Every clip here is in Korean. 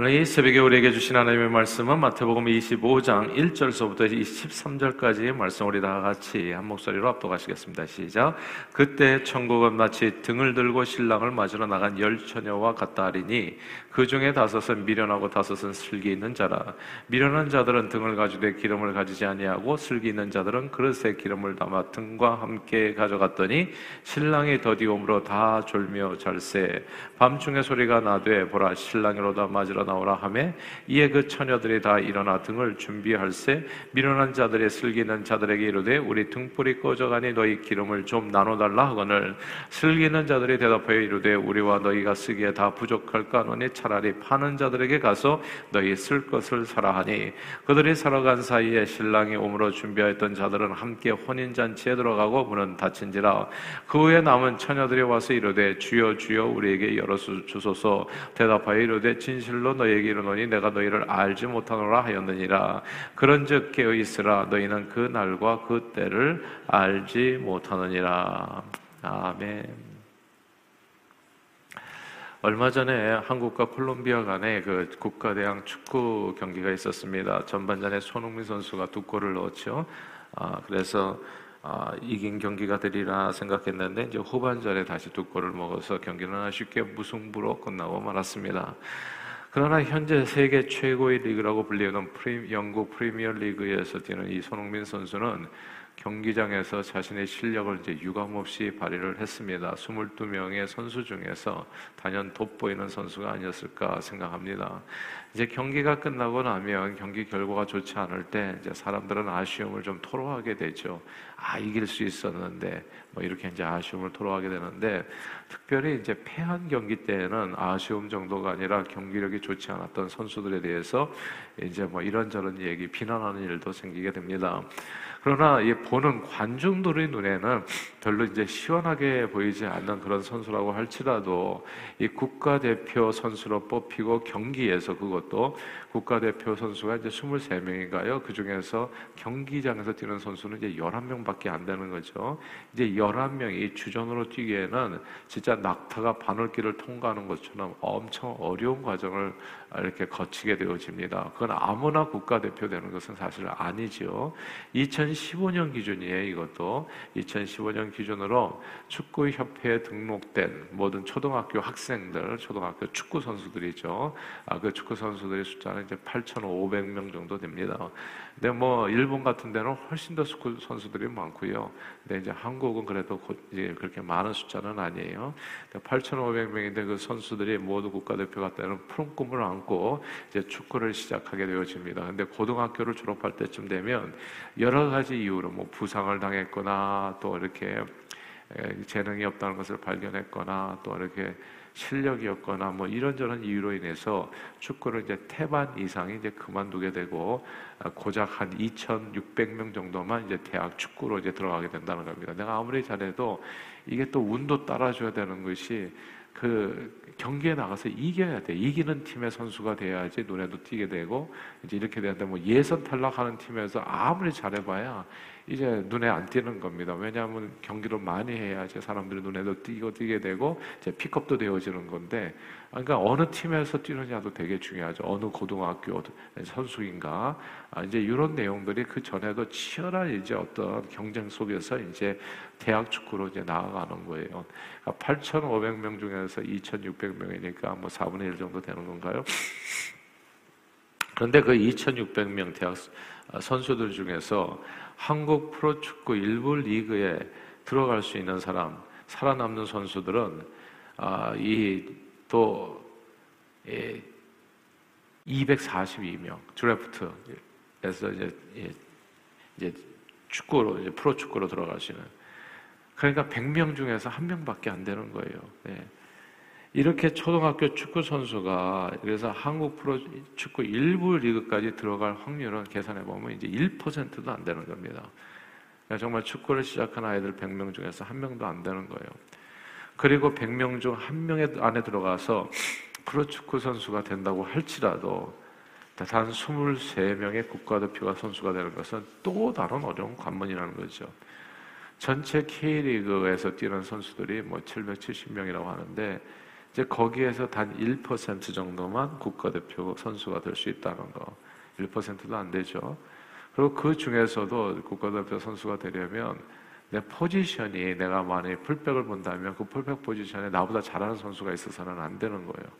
오늘 이 새벽에 우리에게 주신 하나님의 말씀은 마태복음 25장 1절서부터 23절까지의 말씀 우리 다 같이 한 목소리로 압도하시겠습니다. 시작. 그때 천국은 마치 등을 들고 신랑을 맞으러 나간 열 처녀와 같다 하리니 그 중에 다섯은 미련하고 다섯은 슬기 있는 자라. 미련한 자들은 등을 가지되 기름을 가지지 아니하고 슬기 있는 자들은 그릇에 기름을 담아 등과 함께 가져갔더니 신랑이 더디옴으로 다 졸며 잘세. 밤중에 소리가 나되 보라 신랑이로다 맞으러 나오라 하매 이에 그 처녀들이 다 일어나 등을 준비할세 미련한 자들의 슬기는 자들에게 이르되 우리 등불이 꺼져가니 너희 기름을 좀 나눠달라 하거늘. 슬기는 자들이 대답하여 이르되 우리와 너희가 쓰기에 다 부족할까 하노니 차라리 파는 자들에게 가서 너희 쓸 것을 사라 하니. 그들이 살아간 사이에 신랑이 오므로 준비하였던 자들은 함께 혼인잔치에 들어가고 문은 닫힌지라. 그 후에 남은 처녀들이 와서 이르되 주여 주여 우리에게 열어 주소서. 대답하여 이르되 진실로 너희에게 이르노니 내가 너희를 알지 못하노라 하였느니라 그런즉 깨어 있으라 너희는 그 날과 그 때를 알지 못하느니라 아멘. 얼마 전에 한국과 콜롬비아 간의 그 국가대항 축구 경기가 있었습니다. 전반전에 손흥민 선수가 두 골을 넣었죠. 아, 그래서 아, 이긴 경기가 되리라 생각했는데 이제 후반전에 다시 두 골을 먹어서 경기는 아쉽게 무승부로 끝나고 말았습니다. 그러나 현재 세계 최고의 리그라고 불리는 프리, 영국 프리미어 리그에서 뛰는 이 손흥민 선수는 경기장에서 자신의 실력을 이제 유감없이 발휘를 했습니다. 22명의 선수 중에서 단연 돋보이는 선수가 아니었을까 생각합니다. 이제 경기가 끝나고 나면 경기 결과가 좋지 않을 때 이제 사람들은 아쉬움을 좀 토로하게 되죠. 아, 이길 수 있었는데 뭐 이렇게 이제 아쉬움을 토로하게 되는데 특별히 이제 패한 경기 때에는 아쉬움 정도가 아니라 경기력이 좋지 않았던 선수들에 대해서 이제 뭐 이런저런 얘기 비난하는 일도 생기게 됩니다. 그러나 이 보는 관중들의 눈에는 별로 이제 시원하게 보이지 않는 그런 선수라고 할지라도 이 국가대표 선수로 뽑히고 경기에서 그것 도 국가대표 선수가 이제 23명인가요? 그 중에서 경기장에서 뛰는 선수는 이제 11명밖에 안 되는 거죠. 이제 11명이 주전으로 뛰기에는 진짜 낙타가 바늘길을 통과하는 것처럼 엄청 어려운 과정을 이렇게 거치게 되어집니다. 그건 아무나 국가대표 되는 것은 사실 아니죠. 2015년 기준이에요, 이것도. 2015년 기준으로 축구협회에 등록된 모든 초등학교 학생들, 초등학교 축구 선수들이죠. 아, 그 축구 선수들의 숫자는 이제 8,500명 정도 됩니다. 근데 뭐 일본 같은 데는 훨씬 더 스쿨 선수들이 많고요. 근데 이제 한국은 그래도 그렇게 많은 숫자는 아니에요. 8,500명인데 그 선수들이 모두 국가대표가 되는 푸른 꿈을 안고 이제 축구를 시작하게 되어집니다. 근데 고등학교를 졸업할 때쯤 되면 여러 가지 이유로 뭐 부상을 당했거나 또 이렇게 재능이 없다는 것을 발견했거나 또 이렇게 실력이었거나 뭐 이런저런 이유로 인해서 축구를 이제 태반 이상이 이제 그만두게 되고 아, 고작 한 2,600명 정도만 이제 대학 축구로 이제 들어가게 된다는 겁니다. 내가 아무리 잘해도 이게 또 운도 따라줘야 되는 것이 그 경기에 나가서 이겨야 돼. 이기는 팀의 선수가 돼야지 눈에도 띄게 되고 이제 이렇게 되는데 뭐 예선 탈락하는 팀에서 아무리 잘해봐야 이제 눈에 안 띄는 겁니다. 왜냐하면 경기를 많이 해야지 사람들이 눈에도 띄고 띄게 되고 이제 픽업도 되어지는 건데 그러니까 어느 팀에서 뛰느냐도 되게 중요하죠. 어느 고등학교 선수인가 아, 이제 이런 내용들이 그 전에도 치열한 이제 어떤 경쟁 속에서 이제 대학 축구로 이제 나아가는 거예요. 8,500명 그러니까 중에서 2,600명이니까 뭐 4분의 1 정도 되는 건가요? 그런데 그 2,600명 대학 선수들 중에서 한국 프로축구 일부 리그에 들어갈 수 있는 사람, 살아남는 선수들은 아, 이또 예, 242명 드래프트에서 이제 예, 이제 축구로 이제 프로축구로 들어가시는 그러니까 100명 중에서 한 명밖에 안 되는 거예요. 네. 이렇게 초등학교 축구 선수가 그래서 한국 프로 축구 일부 리그까지 들어갈 확률은 계산해 보면 이제 1%도 안 되는 겁니다. 그러니까 정말 축구를 시작한 아이들 100명 중에서 한 명도 안 되는 거예요. 그리고 100명 중 한 명의 안에 들어가서 프로 축구 선수가 된다고 할지라도 단 23명의 국가대표가 선수가 되는 것은 또 다른 어려운 관문이라는 거죠. 전체 K리그에서 뛰는 선수들이 뭐 770명이라고 하는데 이제 거기에서 단 1% 정도만 국가대표 선수가 될 수 있다는 거. 1%도 안 되죠. 그리고 그 중에서도 국가대표 선수가 되려면 내 포지션이 내가 만약에 풀백을 본다면 그 풀백 포지션에 나보다 잘하는 선수가 있어서는 안 되는 거예요.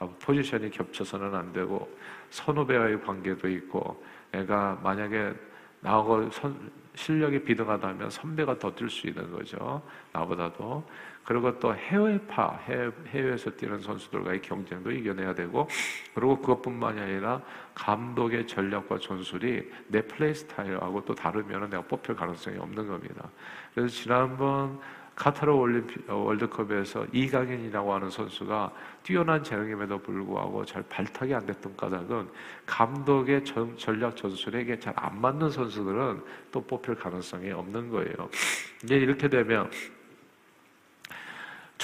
아, 포지션이 겹쳐서는 안 되고 선후배와의 관계도 있고 내가 만약에 나하고 선, 실력이 비등하다면 선배가 더 뛸 수 있는 거죠. 나보다도. 그리고 또 해외파, 해외, 해외 에서 뛰는 선수들과의 경쟁도 이겨내야 되고, 그리고 그것뿐만이 아니라 감독의 전략과 전술이 내 플레이 스타일하고 또 다르면 내가 뽑힐 가능성이 없는 겁니다. 그래서 지난번 카타르 올림픽 어, 월드컵에서 이강인이라고 하는 선수가 뛰어난 재능임에도 불구하고 잘 발탁이 안 됐던 까닭은 감독의 전, 전략 전술에게 잘 안 맞는 선수들은 또 뽑힐 가능성이 없는 거예요. 이제 이렇게 되면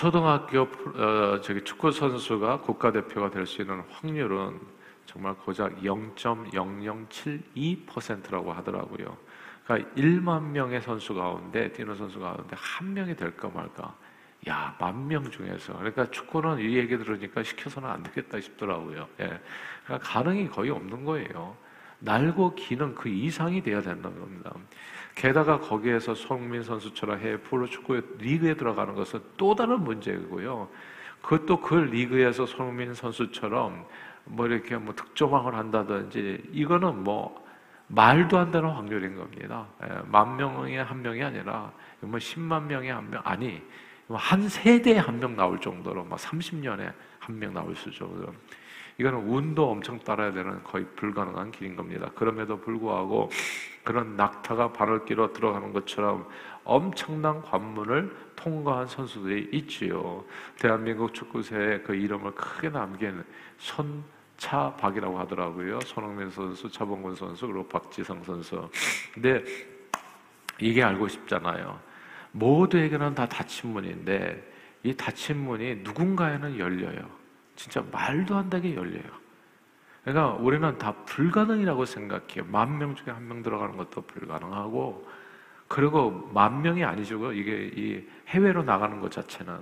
초등학교 어, 저기 축구 선수가 국가대표가 될 수 있는 확률은 정말 고작 0.0072%라고 하더라고요. 그러니까 1만 명의 선수 가운데 뛰는 선수 가운데 한 명이 될까 말까. 야, 만 명 중에서. 그러니까 축구는 이 얘기 들으니까 시켜서는 안 되겠다 싶더라고요. 예. 그러니까 가능이 거의 없는 거예요. 날고 기는 그 이상이 돼야 된다는 겁니다. 게다가 거기에서 손흥민 선수처럼 해외 프로 축구 리그에 들어가는 것은 또 다른 문제고요. 그것도 그 리그에서 손흥민 선수처럼 뭐 이렇게 뭐 득점왕을 한다든지 이거는 뭐 말도 안 되는 확률인 겁니다. 예, 만 명에 한 명이 아니라 뭐 10만 명에 한 명, 아니, 한 세대에 한 명 나올 정도로 막 30년에 한 명 나올 수 정도로 이거는 운도 엄청 따라야 되는 거의 불가능한 길인 겁니다. 그럼에도 불구하고 그런 낙타가 바늘 끼러 들어가는 것처럼 엄청난 관문을 통과한 선수들이 있지요. 대한민국 축구세에 그 이름을 크게 남긴 손 차박이라고 하더라고요. 손흥민 선수, 차범근 선수, 그리고 박지성 선수. 근데 이게 알고 싶잖아요. 모두에게는 다 닫힌 문인데 이 닫힌 문이 누군가에는 열려요. 진짜 말도 안 되게 열려요. 그러니까 우리는 다 불가능이라고 생각해요. 만 명 중에 한 명 들어가는 것도 불가능하고 그리고 만 명이 아니죠. 이게 이 해외로 나가는 것 자체는.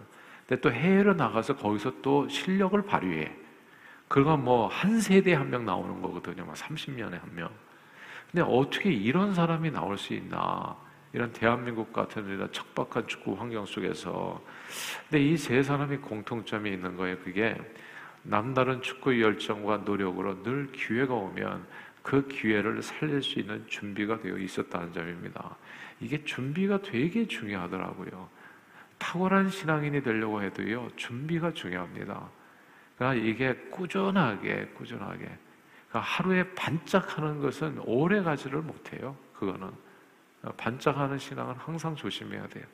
근데 또 해외로 나가서 거기서 또 실력을 발휘해. 그건 뭐 한 세대에 한 명 나오는 거거든요. 막 30년에 한 명. 근데 어떻게 이런 사람이 나올 수 있나? 이런 대한민국 같은 이런 척박한 축구 환경 속에서. 근데 이 세 사람이 공통점이 있는 거예요. 그게 남다른 축구 열정과 노력으로 늘 기회가 오면 그 기회를 살릴 수 있는 준비가 되어 있었다는 점입니다. 이게 준비가 되게 중요하더라고요. 탁월한 신앙인이 되려고 해도요, 준비가 중요합니다. 그러니까 이게 꾸준하게 꾸준하게 그러니까 하루에 반짝하는 것은 오래 가지를 못해요. 그거는 반짝하는 신앙은 항상 조심해야 돼요.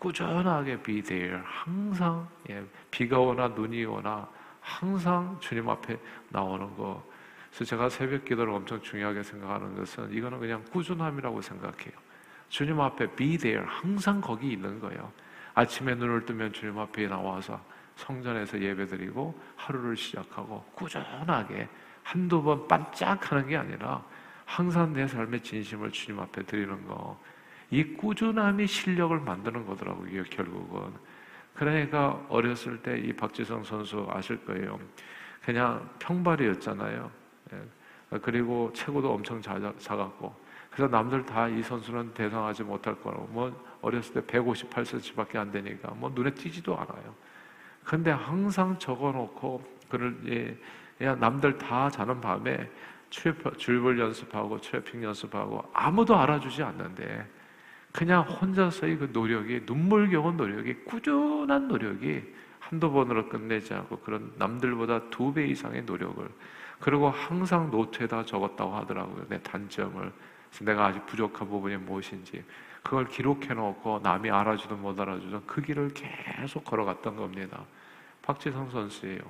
꾸준하게 be there 항상 예, 비가 오나 눈이 오나 항상 주님 앞에 나오는 거. 그래서 제가 새벽 기도를 엄청 중요하게 생각하는 것은 이거는 그냥 꾸준함이라고 생각해요. 주님 앞에 be there 항상 거기 있는 거예요. 아침에 눈을 뜨면 주님 앞에 나와서 성전에서 예배드리고 하루를 시작하고 꾸준하게 한두 번 반짝하는 게 아니라 항상 내 삶의 진심을 주님 앞에 드리는 거. 이 꾸준함이 실력을 만드는 거더라고요, 결국은. 그러니까 어렸을 때 이 박지성 선수 아실 거예요. 그냥 평발이었잖아요. 예. 그리고 체구도 엄청 작았고. 그래서 남들 다 이 선수는 대상하지 못할 거라고. 뭐 어렸을 때 158cm밖에 안 되니까 뭐 눈에 띄지도 않아요. 근데 항상 적어놓고 그를 예, 그냥 남들 다 자는 밤에 줄볼 연습하고 트래핑 연습하고 아무도 알아주지 않는데 그냥 혼자서의 그 노력이 눈물겨운 노력이 꾸준한 노력이 한두 번으로 끝내지 않고 그런 남들보다 두 배 이상의 노력을 그리고 항상 노트에다 적었다고 하더라고요 내 단점을 내가 아직 부족한 부분이 무엇인지 그걸 기록해 놓고 남이 알아주든 못 알아주든 그 길을 계속 걸어갔던 겁니다. 박지성 선수예요.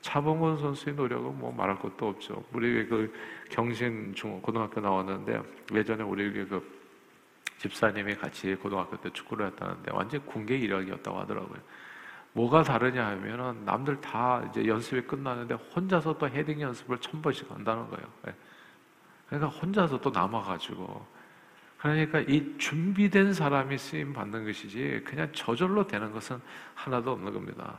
차범근 선수의 노력은 뭐 말할 것도 없죠. 우리 그 경신 중 고등학교 나왔는데 예전에 우리 그 집사님이 같이 고등학교 때 축구를 했다는데 완전 군계 이력이었다고 하더라고요. 뭐가 다르냐 하면은 남들 다 이제 연습이 끝나는데 혼자서 또 헤딩 연습을 천 번씩 한다는 거예요. 예. 그러니까 혼자서 또 남아가지고 그러니까 이 준비된 사람이 쓰임 받는 것이지 그냥 저절로 되는 것은 하나도 없는 겁니다.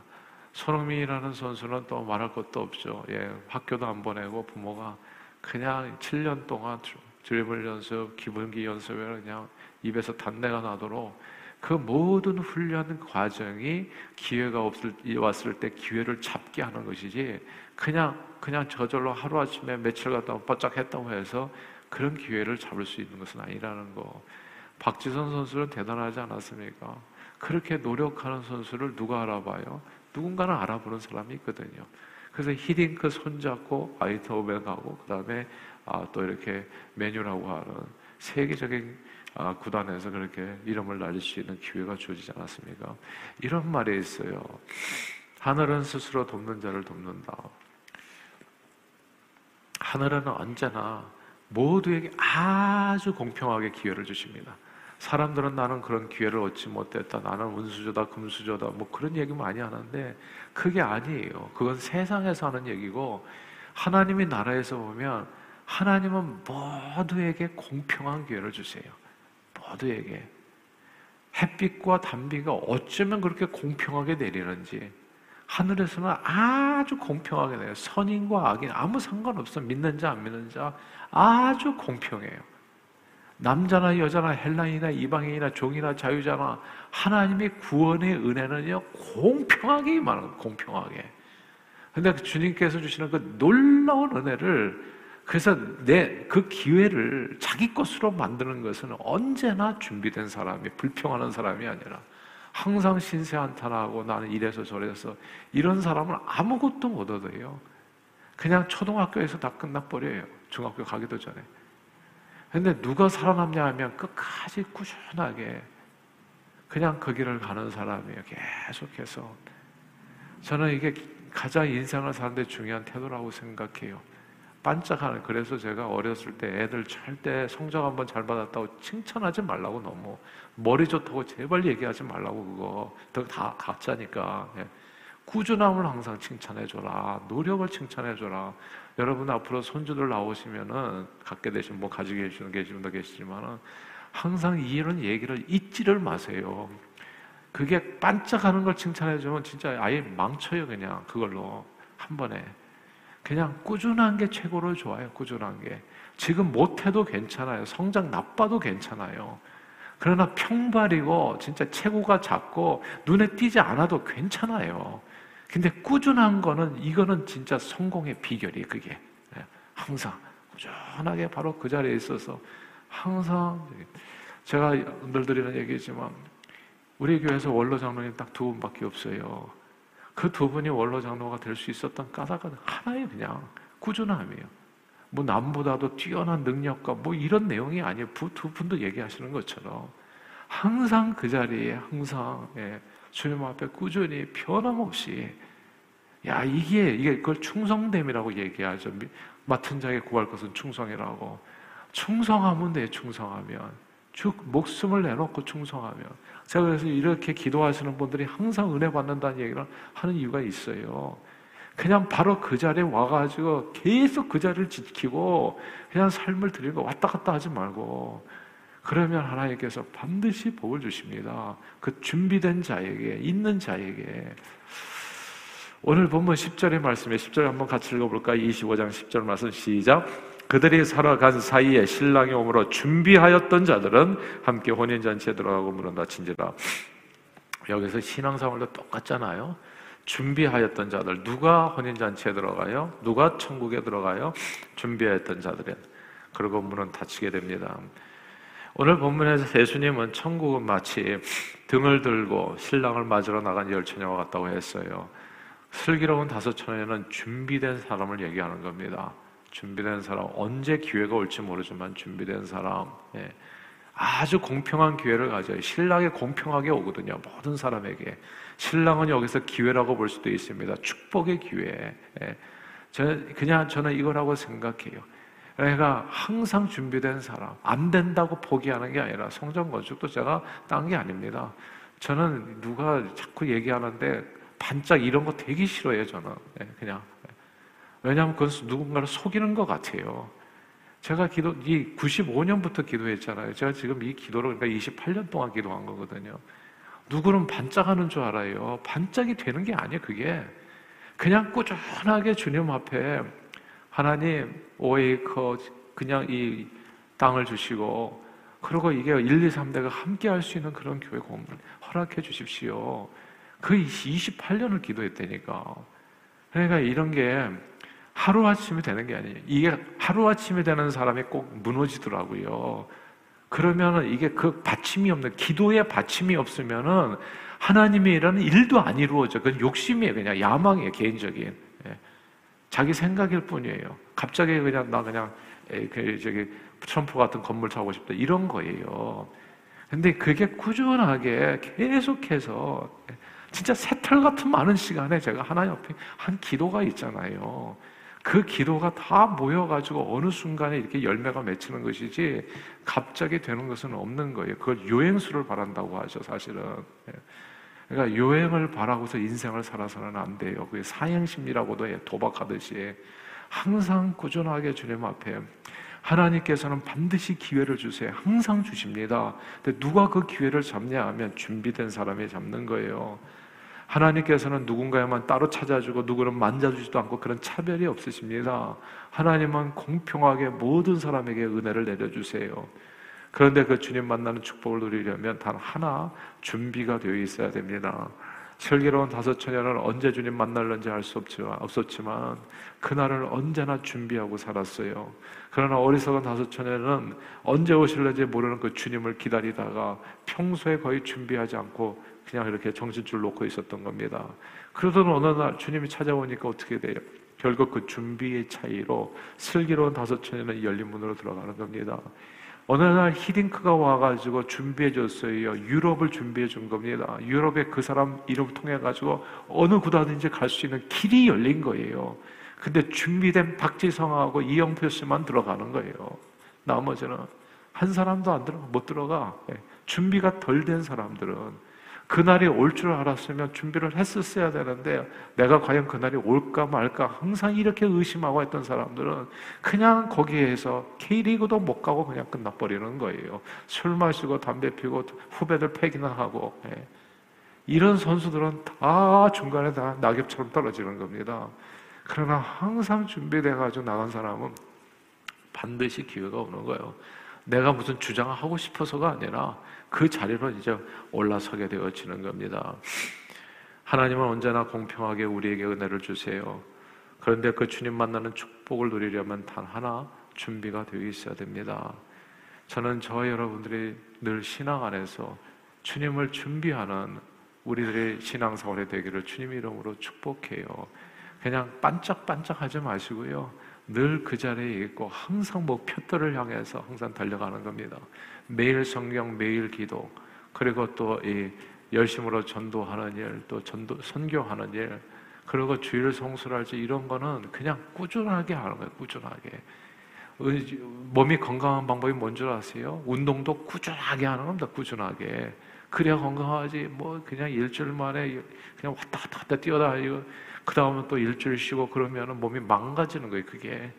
손흥민이라는 선수는 또 말할 것도 없죠. 예, 학교도 안 보내고 부모가 그냥 7년 동안 드리블 연습, 기본기 연습에 그냥 입에서 단내가 나도록 그 모든 훈련 과정이 기회가 없을 왔을 때 기회를 잡게 하는 것이지 그냥 그냥 저절로 하루 아침에 며칠 갔다 바짝 했다고 해서 그런 기회를 잡을 수 있는 것은 아니라는 거. 박지선 선수는 대단하지 않았습니까? 그렇게 노력하는 선수를 누가 알아봐요? 누군가는 알아보는 사람이 있거든요. 그래서 히딩크 손잡고 아이트오벤 가고 그다음에 아, 또 이렇게 메뉴라고 하는 세계적인 아, 구단에서 그렇게 이름을 날릴 수 있는 기회가 주어지지 않았습니까? 이런 말이 있어요. 하늘은 스스로 돕는 자를 돕는다. 하늘은 언제나 모두에게 아주 공평하게 기회를 주십니다. 사람들은 나는 그런 기회를 얻지 못했다. 나는 운수저다, 금수저다. 뭐 그런 얘기 많이 하는데 그게 아니에요. 그건 세상에서 하는 얘기고 하나님의 나라에서 보면 하나님은 모두에게 공평한 기회를 주세요. 모두에게. 햇빛과 단비가 어쩌면 그렇게 공평하게 내리는지 하늘에서는 아주 공평하게 내요. 선인과 악인 아무 상관없어. 믿는 자, 안 믿는 자 아주 공평해요. 남자나 여자나 헬라인이나 이방인이나 종이나 자유자나 하나님의 구원의 은혜는요 공평하게 임하는 공평하게. 근데 그 주님께서 주시는 그 놀라운 은혜를 그래서 내 그 기회를 자기 것으로 만드는 것은 언제나 준비된 사람이 불평하는 사람이 아니라 항상 신세 한탄하고 나는 이래서 저래서 이런 사람은 아무것도 못 얻어요. 그냥 초등학교에서 다 끝나버려요. 중학교 가기도 전에. 근데 누가 살아남냐 하면 끝까지 꾸준하게 그냥 그 길을 가는 사람이에요. 계속해서. 저는 이게 가장 인생을 사는데 중요한 태도라고 생각해요. 반짝하는 그래서 제가 어렸을 때 애들 절대 성적 한번 잘 받았다고 칭찬하지 말라고 너무 머리 좋다고 제발 얘기하지 말라고 그거 다 가짜니까. 예. 꾸준함을 항상 칭찬해줘라. 노력을 칭찬해줘라. 여러분 앞으로 손주들 나오시면은 갖게 되신 뭐 가지고 계시는 계시는 분 계시지만은 항상 이런 얘기를 잊지를 마세요. 그게 반짝하는 걸 칭찬해주면 진짜 아예 망쳐요 그냥 그걸로. 한 번에 그냥 꾸준한 게 최고로 좋아요. 꾸준한 게 지금 못해도 괜찮아요. 성장 나빠도 괜찮아요. 그러나 평발이고 진짜 최고가 작고 눈에 띄지 않아도 괜찮아요. 근데 꾸준한 거는 이거는 진짜 성공의 비결이에요. 그게 네, 항상 꾸준하게 바로 그 자리에 있어서 항상 제가 늘 드리는 얘기지만 우리 교회에서 원로 장로님 딱 두 분밖에 없어요. 그 두 분이 원로 장로가 될 수 있었던 까닭은 하나의 그냥 꾸준함이에요. 뭐 남보다도 뛰어난 능력과 뭐 이런 내용이 아니에요. 두 분도 얘기하시는 것처럼 항상 그 자리에 항상 예, 주님 앞에 꾸준히 변함없이 야 이게 이게 그걸 충성됨이라고 얘기하죠. 맡은 자에게 구할 것은 충성이라고. 충성하면 돼. 충성하면 쭉 목숨을 내놓고 충성하면 제가 그래서 이렇게 기도하시는 분들이 항상 은혜 받는다는 얘기를 하는 이유가 있어요. 그냥 바로 그 자리에 와가지고 계속 그 자리를 지키고 그냥 삶을 드리고 왔다 갔다 하지 말고 그러면 하나님께서 반드시 복을 주십니다. 그 준비된 자에게, 있는 자에게. 오늘 본문 10절의 말씀에 10절 한번 같이 읽어볼까요? 25장 10절 말씀 시작. 그들이 살아간 사이에 신랑이 오므로 준비하였던 자들은 함께 혼인잔치에 들어가고 물은 다친지라. 여기서 신앙생활도 똑같잖아요. 준비하였던 자들. 누가 혼인잔치에 들어가요? 누가 천국에 들어가요? 준비하였던 자들은. 그리고 문은 닫히게 됩니다. 오늘 본문에서 예수님은 천국은 마치 등을 들고 신랑을 맞으러 나간 열 처녀와 같다고 했어요. 슬기로운 다섯 처녀는 준비된 사람을 얘기하는 겁니다. 준비된 사람, 언제 기회가 올지 모르지만 준비된 사람, 예. 아주 공평한 기회를 가져요. 신랑이 공평하게 오거든요. 모든 사람에게. 신랑은 여기서 기회라고 볼 수도 있습니다. 축복의 기회. 예. 저는 그냥 저는 이거라고 생각해요. 내가 항상 준비된 사람, 안 된다고 포기하는 게 아니라 성전 건축도 제가 딴 게 아닙니다. 저는 누가 자꾸 얘기하는데 반짝 이런 거 되게 싫어해요, 저는. 네, 그냥. 왜냐하면 그건 누군가를 속이는 것 같아요. 제가 기도, 이 95년부터 기도했잖아요. 제가 지금 이 기도를 그러니까 28년 동안 기도한 거거든요. 누구는 반짝하는 줄 알아요. 반짝이 되는 게 아니에요, 그게. 그냥 꾸준하게 주님 앞에 하나님 오에이커 그냥 이 땅을 주시고 그리고 이게 1, 2, 3대가 함께 할 수 있는 그런 교회 공을 허락해 주십시오. 그 28년을 기도했다니까. 그러니까 이런 게 하루아침에 되는 게 아니에요. 이게 하루아침에 되는 사람이 꼭 무너지더라고요. 그러면은 이게 그 받침이 없는, 기도의 받침이 없으면은 하나님의 일하는 일도 안 이루어져. 그건 욕심이에요. 그냥 야망이에요. 개인적인. 예. 자기 생각일 뿐이에요. 갑자기 그냥 나 그냥 그 저기 트럼프 같은 건물 사고 싶다 이런 거예요. 근데 그게 꾸준하게 계속해서 진짜 새털 같은 많은 시간에 제가 하나님 앞에 한 기도가 있잖아요. 그 기도가 다 모여가지고 어느 순간에 이렇게 열매가 맺히는 것이지 갑자기 되는 것은 없는 거예요. 그걸 요행수를 바란다고 하죠, 사실은. 예. 그러니까 요행을 바라고서 인생을 살아서는 안 돼요. 그게 사행심이라고도 해, 도박하듯이. 항상 꾸준하게 주님 앞에 하나님께서는 반드시 기회를 주세요. 항상 주십니다. 근데 누가 그 기회를 잡냐 하면 준비된 사람이 잡는 거예요. 하나님께서는 누군가에만 따로 찾아주고 누구는 만져주지도 않고 그런 차별이 없으십니다. 하나님은 공평하게 모든 사람에게 은혜를 내려주세요. 그런데 그 주님 만나는 축복을 누리려면 단 하나 준비가 되어 있어야 됩니다. 슬기로운 다섯 처녀는 언제 주님 만날는지 알 수 없었지만 그날을 언제나 준비하고 살았어요. 그러나 어리석은 다섯 처녀는 언제 오실는지 모르는 그 주님을 기다리다가 평소에 거의 준비하지 않고 그냥 이렇게 정신줄 놓고 있었던 겁니다. 그러던 어느 날 주님이 찾아오니까 어떻게 돼요? 결국 그 준비의 차이로 슬기로운 다섯 처녀는 열린 문으로 들어가는 겁니다. 어느 날 히딩크가 와가지고 준비해 줬어요. 유럽을 준비해 준 겁니다. 유럽에 그 사람 이름 통해 가지고 어느 구단든지 갈 수 있는 길이 열린 거예요. 근데 준비된 박지성하고 이영표 씨만 들어가는 거예요. 나머지는 한 사람도 안 들어가 못 들어가. 예. 준비가 덜 된 사람들은 그날이 올 줄 알았으면 준비를 했었어야 되는데 내가 과연 그날이 올까 말까 항상 이렇게 의심하고 했던 사람들은 그냥 거기에서 K리그도 못 가고 그냥 끝나버리는 거예요. 술 마시고 담배 피고 후배들 패기나 하고 예. 이런 선수들은 다 중간에 다 낙엽처럼 떨어지는 겁니다. 그러나 항상 준비돼 가지고 나간 사람은 반드시 기회가 오는 거예요. 내가 무슨 주장을 하고 싶어서가 아니라 그 자리로 이제 올라서게 되어지는 겁니다. 하나님은 언제나 공평하게 우리에게 은혜를 주세요. 그런데 그 주님 만나는 축복을 누리려면 단 하나 준비가 되어 있어야 됩니다. 저는 저 여러분들이 늘 신앙 안에서 주님을 준비하는 우리들의 신앙생활이 되기를 주님 이름으로 축복해요. 그냥 반짝반짝 하지 마시고요. 늘 그 자리에 있고 항상 목표들을 향해서 항상 달려가는 겁니다. 매일 성경, 매일 기도, 그리고 또 이 열심으로 전도하는 일, 또 전도 선교하는 일, 그리고 주일 성수랄지 이런 거는 그냥 꾸준하게 하는 거예요. 꾸준하게. 몸이 건강한 방법이 뭔 줄 아세요? 운동도 꾸준하게 하는 겁니다. 꾸준하게. 그래야 건강하지. 뭐 그냥 일주일 만에 그냥 왔다 갔다 뛰어다니고 그 다음에 또 일주일 쉬고 그러면 몸이 망가지는 거예요. 그게.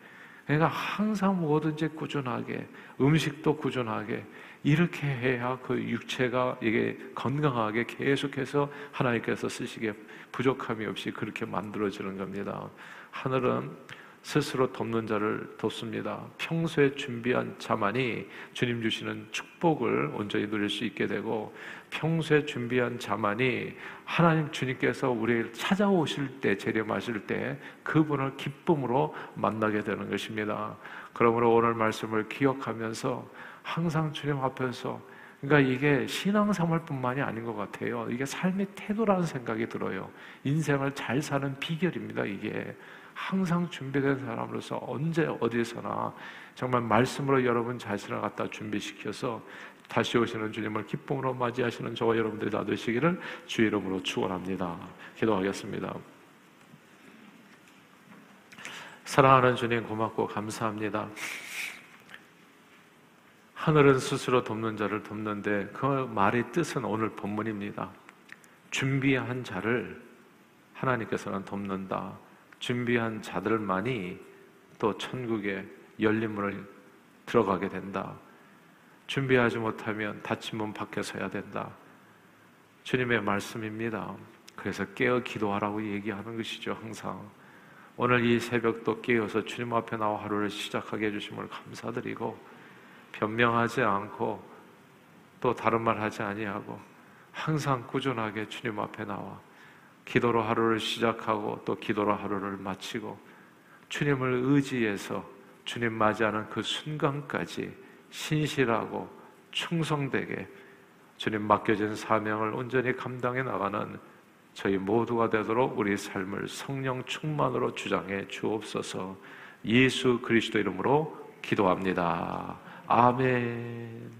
그러니까 항상 뭐든지 꾸준하게 음식도 꾸준하게 이렇게 해야 그 육체가 이게 건강하게 계속해서 하나님께서 쓰시기에 부족함이 없이 그렇게 만들어지는 겁니다. 하늘은 스스로 돕는 자를 돕습니다. 평소에 준비한 자만이 주님 주시는 축복을 온전히 누릴 수 있게 되고 평소에 준비한 자만이 하나님 주님께서 우리를 찾아오실 때 재림하실 때 그분을 기쁨으로 만나게 되는 것입니다. 그러므로 오늘 말씀을 기억하면서 항상 주님 앞에서 그러니까 이게 신앙생활뿐만이 아닌 것 같아요. 이게 삶의 태도라는 생각이 들어요. 인생을 잘 사는 비결입니다. 이게 항상 준비된 사람으로서 언제 어디서나 정말 말씀으로 여러분 자신을 갖다 준비시켜서 다시 오시는 주님을 기쁨으로 맞이하시는 저와 여러분들이 다 되시기를 주 이름으로 축원합니다. 기도하겠습니다. 사랑하는 주님 고맙고 감사합니다. 하늘은 스스로 돕는 자를 돕는데 그 말의 뜻은 오늘 본문입니다. 준비한 자를 하나님께서는 돕는다. 준비한 자들만이 또 천국에 열린 문을 들어가게 된다. 준비하지 못하면 닫힌 문 밖에 서야 된다. 주님의 말씀입니다. 그래서 깨어 기도하라고 얘기하는 것이죠, 항상. 오늘 이 새벽도 깨어서 주님 앞에 나와 하루를 시작하게 해주심을 감사드리고, 변명하지 않고, 또 다른 말 하지 아니하고, 항상 꾸준하게 주님 앞에 나와, 기도로 하루를 시작하고, 또 기도로 하루를 마치고, 주님을 의지해서 주님 맞이하는 그 순간까지 신실하고 충성되게 주님 맡겨진 사명을 온전히 감당해 나가는 저희 모두가 되도록 우리 삶을 성령 충만으로 주장해 주옵소서 예수 그리스도 이름으로 기도합니다. 아멘.